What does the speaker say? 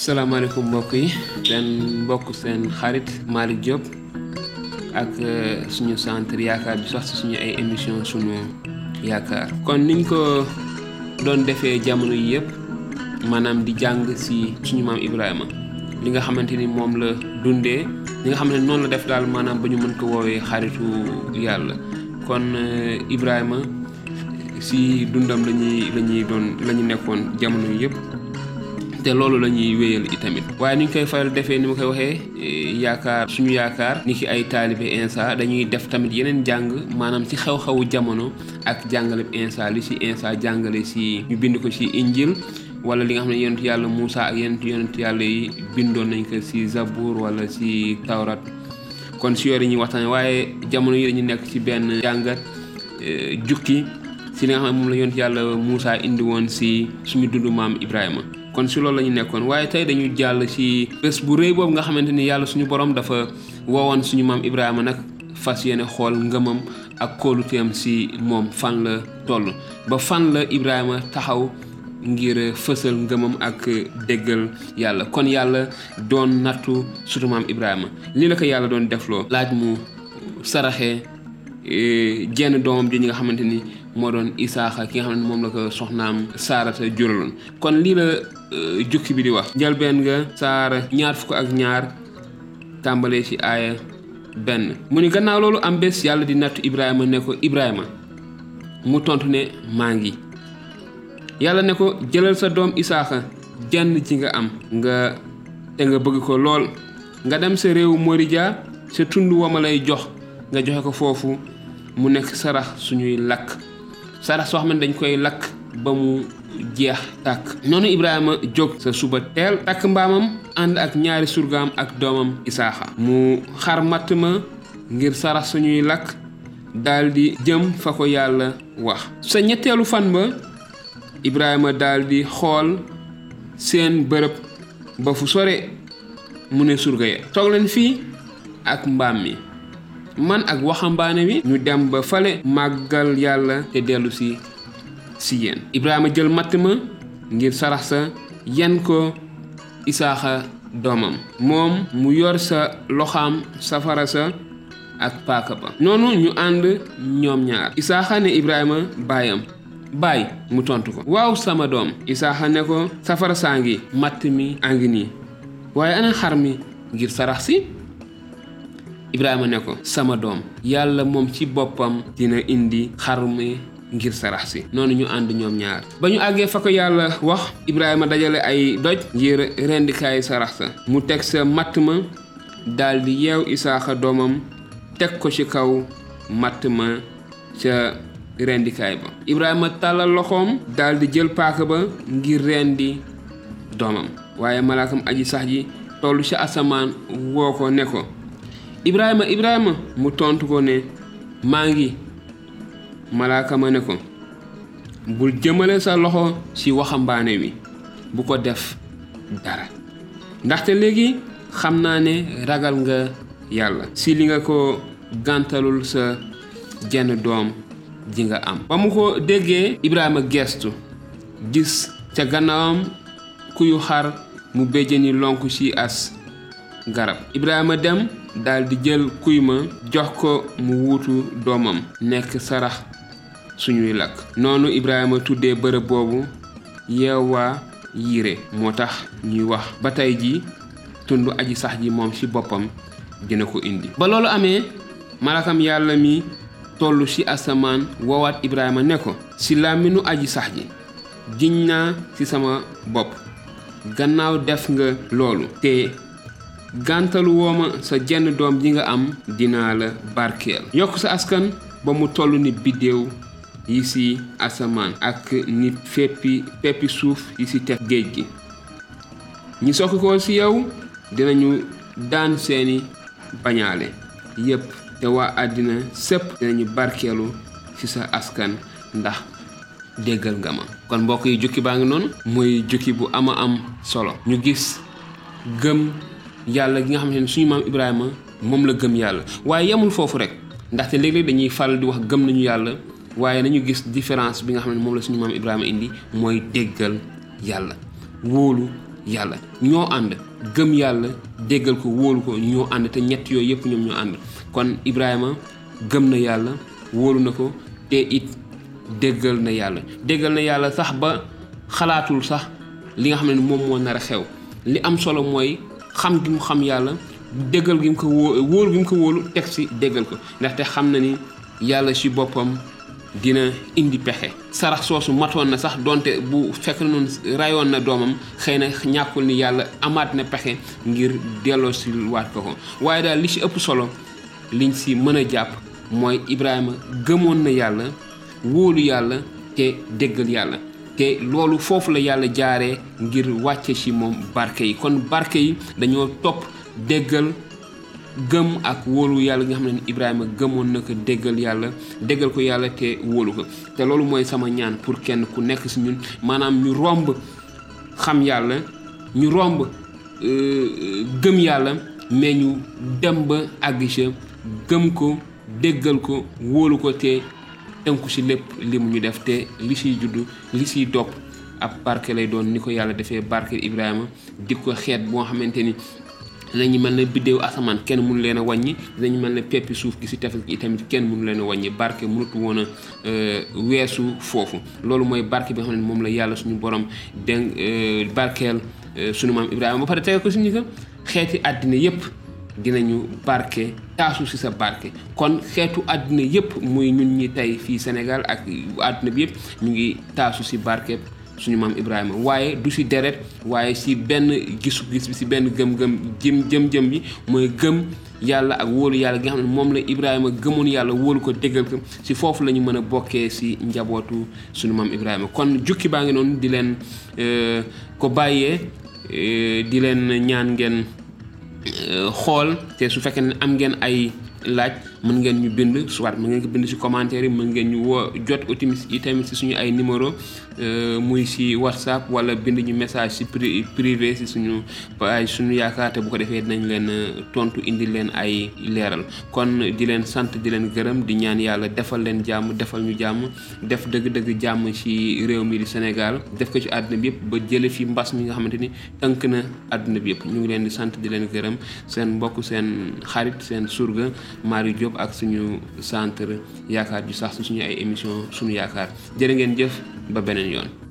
salaamaaleykum mbokk yi. Seen mbokk seen xarit Malick Diop ak suñu centre yaakaar bi sax suñu ay émission suñu yaakaar. Kon niñ ko doon defee jamono yi yëpp maanaam di jàng si suñu maam Ibrahima li nga xamante ni moom la dundee li nga xam ne noonu la def daal maanaam ba ñu mën ko woowee xaritu yàlla. Kon Ibrahima si dundam la ñuy la ñuy doon la ñu nekkoon jamono yi yëpp. Te loolu la ñuy wéyal itamit. Waaye ni ñu koy faral defee ni ma koy waxee yaakaar suñu yaakaar ni ki ay taalibe insa dañuy def tamit yeneen jàng maanaam ci xew-xewu jamono ak jàngale insa li si insa jàngale si ñu bind ko ci injil wala li nga xam ne yonent yàlla Moussa ak yonent yonent yàlla yi bindoon nañ ko si Zabour wala si Tawrat kon si yooyu ñuy waxtaan waaye jamono yi dañu nekk ci benn jàngat jukki si li nga xam moom la yonent yàlla Moussa indi woon si suñu dundu maam Ibrahima. Kon si loolu la ñu nekkoon. Waaye tey dañu jàll ci bés bu rëy boobu nga xamante ni yàlla suñu borom dafa woowoon suñu maam Ibrahima nag fas yéene xool ngëmam ak si moom fan la toll. Ba fan la Ibrahima taxaw ngir fësal ngëmam ak déggal yàlla. Kon yàlla doon nattu suñu maam Ibrahima. Lii la ko yàlla doon defloo. Laaj mu saraxee jenn doomam ji nga xamante ni moo doon isaaxa ki nga xam ne moom la ko soxnaam saarata juraloon. Kon lii la jukki bi di wax. Njëlbeen nga saara ñaar fukk ak ñaar tàmbalee ci aaya benn. Mu ni gannaaw loolu am bés yàlla di nattu ibrahima ne ko ibrahima mu tontu ne maa ngi. Yàlla ne ko jëlal sa doom isaaxa jenn ji nga am nga te nga bëgg ko lool. Nga dem sa réew Moridia sa tund wa ma lay jox nga joxe ko foofu mu nekk sarax suñuy lakk sarax soo xam dañ koy lakk ba mu jeex tàkk. Noonu Ibrahima jóg sa suba teel takk mbaamam ànd ak ñaari surgaam ak doomam Isaaxa. Mu xar matt ma ngir sarax suñuy lakk daldi jëm fa ko yàlla wax. Sa ñetteelu fan ba Ibrahima daldi xool seen bërëb ba fu sore mu ne surga ya. Toog leen fii ak mbaam mi man ak waxambaane wi ñu dem ba fale màggal yàlla te dellu si si yéen. Ibrahima jël matt ma ngir sarax sa yen ko isaaxa doomam. Moom mu yor sa loxaam safara sa ak paaka ba. Noonu ñu ànd ñoom ñaar. Isaaxa ne Ibrahima baayam. Baay mu tontu ko. Waaw sama doom. Isaaxa ne ko safara saa ngi matt mi ana xar mi ngir sarax si Ibrahima ne ko sama doom yàlla moom ci boppam dina indi xar mi ngir sarax si. Noonu ñu ànd ñoom ñaar. Ba ñu àggee fa ko yàlla wax Ibrahima dajale ay doj ngir rendikaay sarax sa. Mu teg sa matt ma daldi yeew Isaaxa doomam teg ko ci kaw matt ma ca rendikaay ba. Ibrahima tàllal loxoom daldi jël paaka ba ngir rendi doomam. Waaye malaakam aji sax ji tollu ci asamaan woo ne ko Ibrahima Ibrahima mu tontu ko ne maa ngi malaaka ma ne ko bul jëmale sa loxo ci waxambaane wi bu ko def dara. Ndaxte léegi xam naa ne ragal nga yàlla. Ci li nga ko gàntalul sa jenn doom nga am. Ba mu ko déggee Ibrahima gestu gis ca gannaawam kuyu xar mu lonk ci as garab. Ibrahima dem daldi jël kuy ma jox ko mu wuutu doomam nekk sarax suñuy lakk. Noonu Ibrahima tuddee bërëb boobu yeewaa yiire moo tax ñuy wax. Ba ji tund aji sax ji moom ci boppam dina ko indi. Ba loolu amee malakam yàlla mi tollu ci asamaan woowaat Ibrahima ne ko ci làmminu aji sax ji giñ naa ci sama bopp. Gannaaw def nga loolu. Te gàntalu wooma sa jenn doom ji nga am dinaa la barkeel. Yokk sa askan ba mu toll ni biddéew yi ci asamaan ak nit feppi peppi suuf yi ci tef géej gi. Ñi sokk ko ci yow dinañu daan seeni bañaale. Yépp te waa àddina sépp dinañu barkeelu ci sa askan ndax déggal nga ma. Kon mbokk yi jukki baa ngi noonu jukki bu ama am solo. Ñu gis gëm yàlla gi nga xamante ne suñu maam Ibrahima moom la gëm yàlla. Waaye yemul foofu rek ndaxte léeg-léeg dañuy faral di wax gëm nañu yàlla waaye nañu gis différence bi nga xam ne moom la suñu maam Ibrahima indi mooy déggal yàlla wóolu yàlla. Ñoo ànd gëm yàlla déggal ko wóolu ko ñoo ànd te ñett yooyu yëpp ñoom ñoo ànd. Kon Ibrahima gëm na yàlla wóolu na ko te it déggal na yàlla. Déggal na yàlla sax ba xalaatul sax li nga xam ne moom moo nar a xew. Li am solo mooy xam gi mu xam yàlla déggal gi mu ko wó wóolu gi mu ko wóolu teg si déggal ko ndaxte xam na ni yàlla si boppam dina indi pexe sarax soosu matoon na sax donte bu fekk noonu rayoon na doomam xëy na ñàkkul ni yàlla amaat na pexe ngir delloo si waat ko ko waaye daal li si ëpp solo liñ si mën a jàpp mooy Ibrahima gëmoon na yàlla wóolu yàlla te déggal yàlla te loolu foofu la yàlla jaaree ngir wàcce ci moom barke yi. Kon barke yi dañoo topp déggal gëm ak wóolu yàlla nga xam ne Ibrahima gëmoon na ko déggal yàlla déggal ko yàlla te wóolu ko. Te loolu mooy sama ñaan pour kenn ku nekk ci ñun. Maanaam ñu romb xam yàlla ñu romb gëm yàlla mais ñu dem ba àgg gëm ko déggal ko wóolu ko te tënku ci lépp li mu ñu def te li ciy judd li ciy topp ab barke lay doon ni ko yàlla defee barke Ibrahima di ko xeet boo xamante ni dinañu mel ne biddéew asamaan kenn mënu leen a wàññi dinañu mel ne peppi suuf gi ci tefes gi itamit kenn mënu leen a wàññi barke mënut woon a weesu foofu. Loolu mooy barke bi nga xam ne moom la yàlla suñu borom den barkeel suñu maam Ibrahima. Ba pare tege ko suñu ko xeeti àddina yépp dinañu barke taasu ci sa barke. Kon xeetu àddina yépp muy ñun ñi tey fii Sénégal ak àddina bi yépp ñu ngi taasu ci barke suñu maam Ibrahima. Waaye du ci deret waaye ci benn gisu-gis bi ci benn gëm-gëm jëm jëm-jëm bi mooy gëm yàlla ak wóolu yàlla gi nga xam ne moom la Ibrahima gëmoon yàlla wóolu ko déggal ko. Ci foofu la ñu mën a bokkee ci njabootu suñu maam Ibrahima. Kon jukki baa ngi noonu di leen ko bàyyee di leen ñaan ngeen xool te su fekkee ne am ngeen ay laaj mën ngeen ñu bind soit mën ngeen ko bind ci commentaire yi mën ngeen ñu woo jot otimis yi tamit ci suñu ay numéro muy ci whatsapp wala bind ñu message ci privé ci suñu page suñu yaakaar te bu ko defee dinañ leen tontu indi leen ay leeral. Kon di leen sant di leen gërëm di ñaan yàlla defal leen jàmm defal ñu jàmm def dëgg-dëgg jàmm ci réew mi di Sénégal def ko ci àdduna bi yëpp ba jële fi mbas mi nga xamante ni tënk na àdduna bi yëpp ñu ngi leen di sant di leen gërëm seen mbokk seen xarit seen surga Marie Diop ak suñu centre yaakaar ju sax suñu ay émission suñu yaakaar. Jërë ngeen jëf ba beneen yoon